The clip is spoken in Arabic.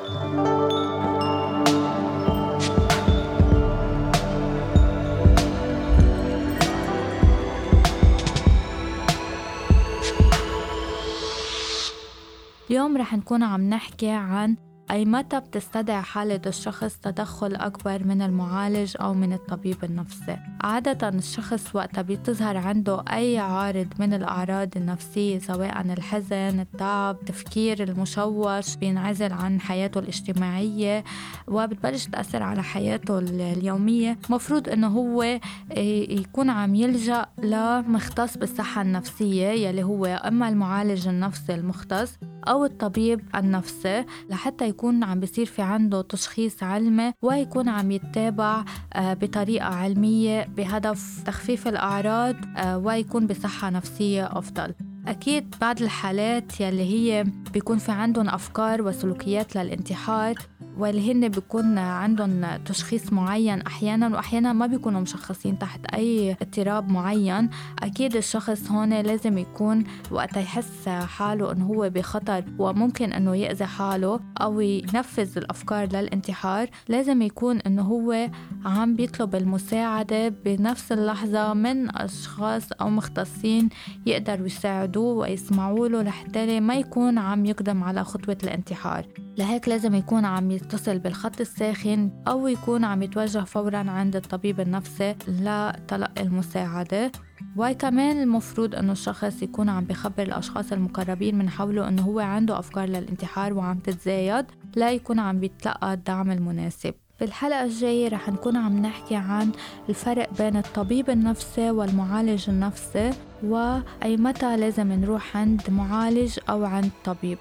اليوم رح نكون عم نحكي عن أي متى بتستدعي حالة الشخص تدخل أكبر من المعالج أو من الطبيب النفسي؟ عادة الشخص وقتها بتظهر عنده أي عارض من الأعراض النفسية سواء الحزن التعب التفكير المشوش بينعزل عن حياته الاجتماعية وبتبلش تأثر على حياته اليومية. مفروض أنه هو يكون عم يلجأ لمختص بالصحة النفسية يلي هو أما المعالج النفسي المختص أو الطبيب النفسي لحتى يكون عم بيصير في عنده تشخيص علمي ويكون عم يتابع آه، بطريقة علمية بهدف تخفيف الأعراض آه، ويكون بصحة نفسية أفضل. أكيد بعض الحالات يلي هي بيكون في عندهم أفكار وسلوكيات للانتحار واللي هن بيكون عندهم تشخيص معين أحيانا واحيانا ما بيكونوا مشخصين تحت أي اضطراب معين. أكيد الشخص هون لازم يكون وقت يحس حاله إنه هو بخطر وممكن إنه يأذي حاله أو ينفذ الأفكار للانتحار. لازم يكون إنه هو عم بيطلب المساعدة بنفس اللحظة من أشخاص أو مختصين يقدروا يساعدوه ويسمعوا له لحتى ما يكون عم يقدم على خطوة الانتحار. لهيك لازم يكون عم يتصل بالخط الساخن أو يكون عم يتوجه فورا عند الطبيب النفسي لتلقي المساعدة. وكمان المفروض إنه الشخص يكون عم بخبر الأشخاص المقربين من حوله إنه هو عنده أفكار للانتحار وعم تتزايد لا يكون عم بيتلقى الدعم المناسب. في الحلقة الجاية رح نكون عم نحكي عن الفرق بين الطبيب النفسي والمعالج النفسي وأي متى لازم نروح عند معالج أو عند طبيب.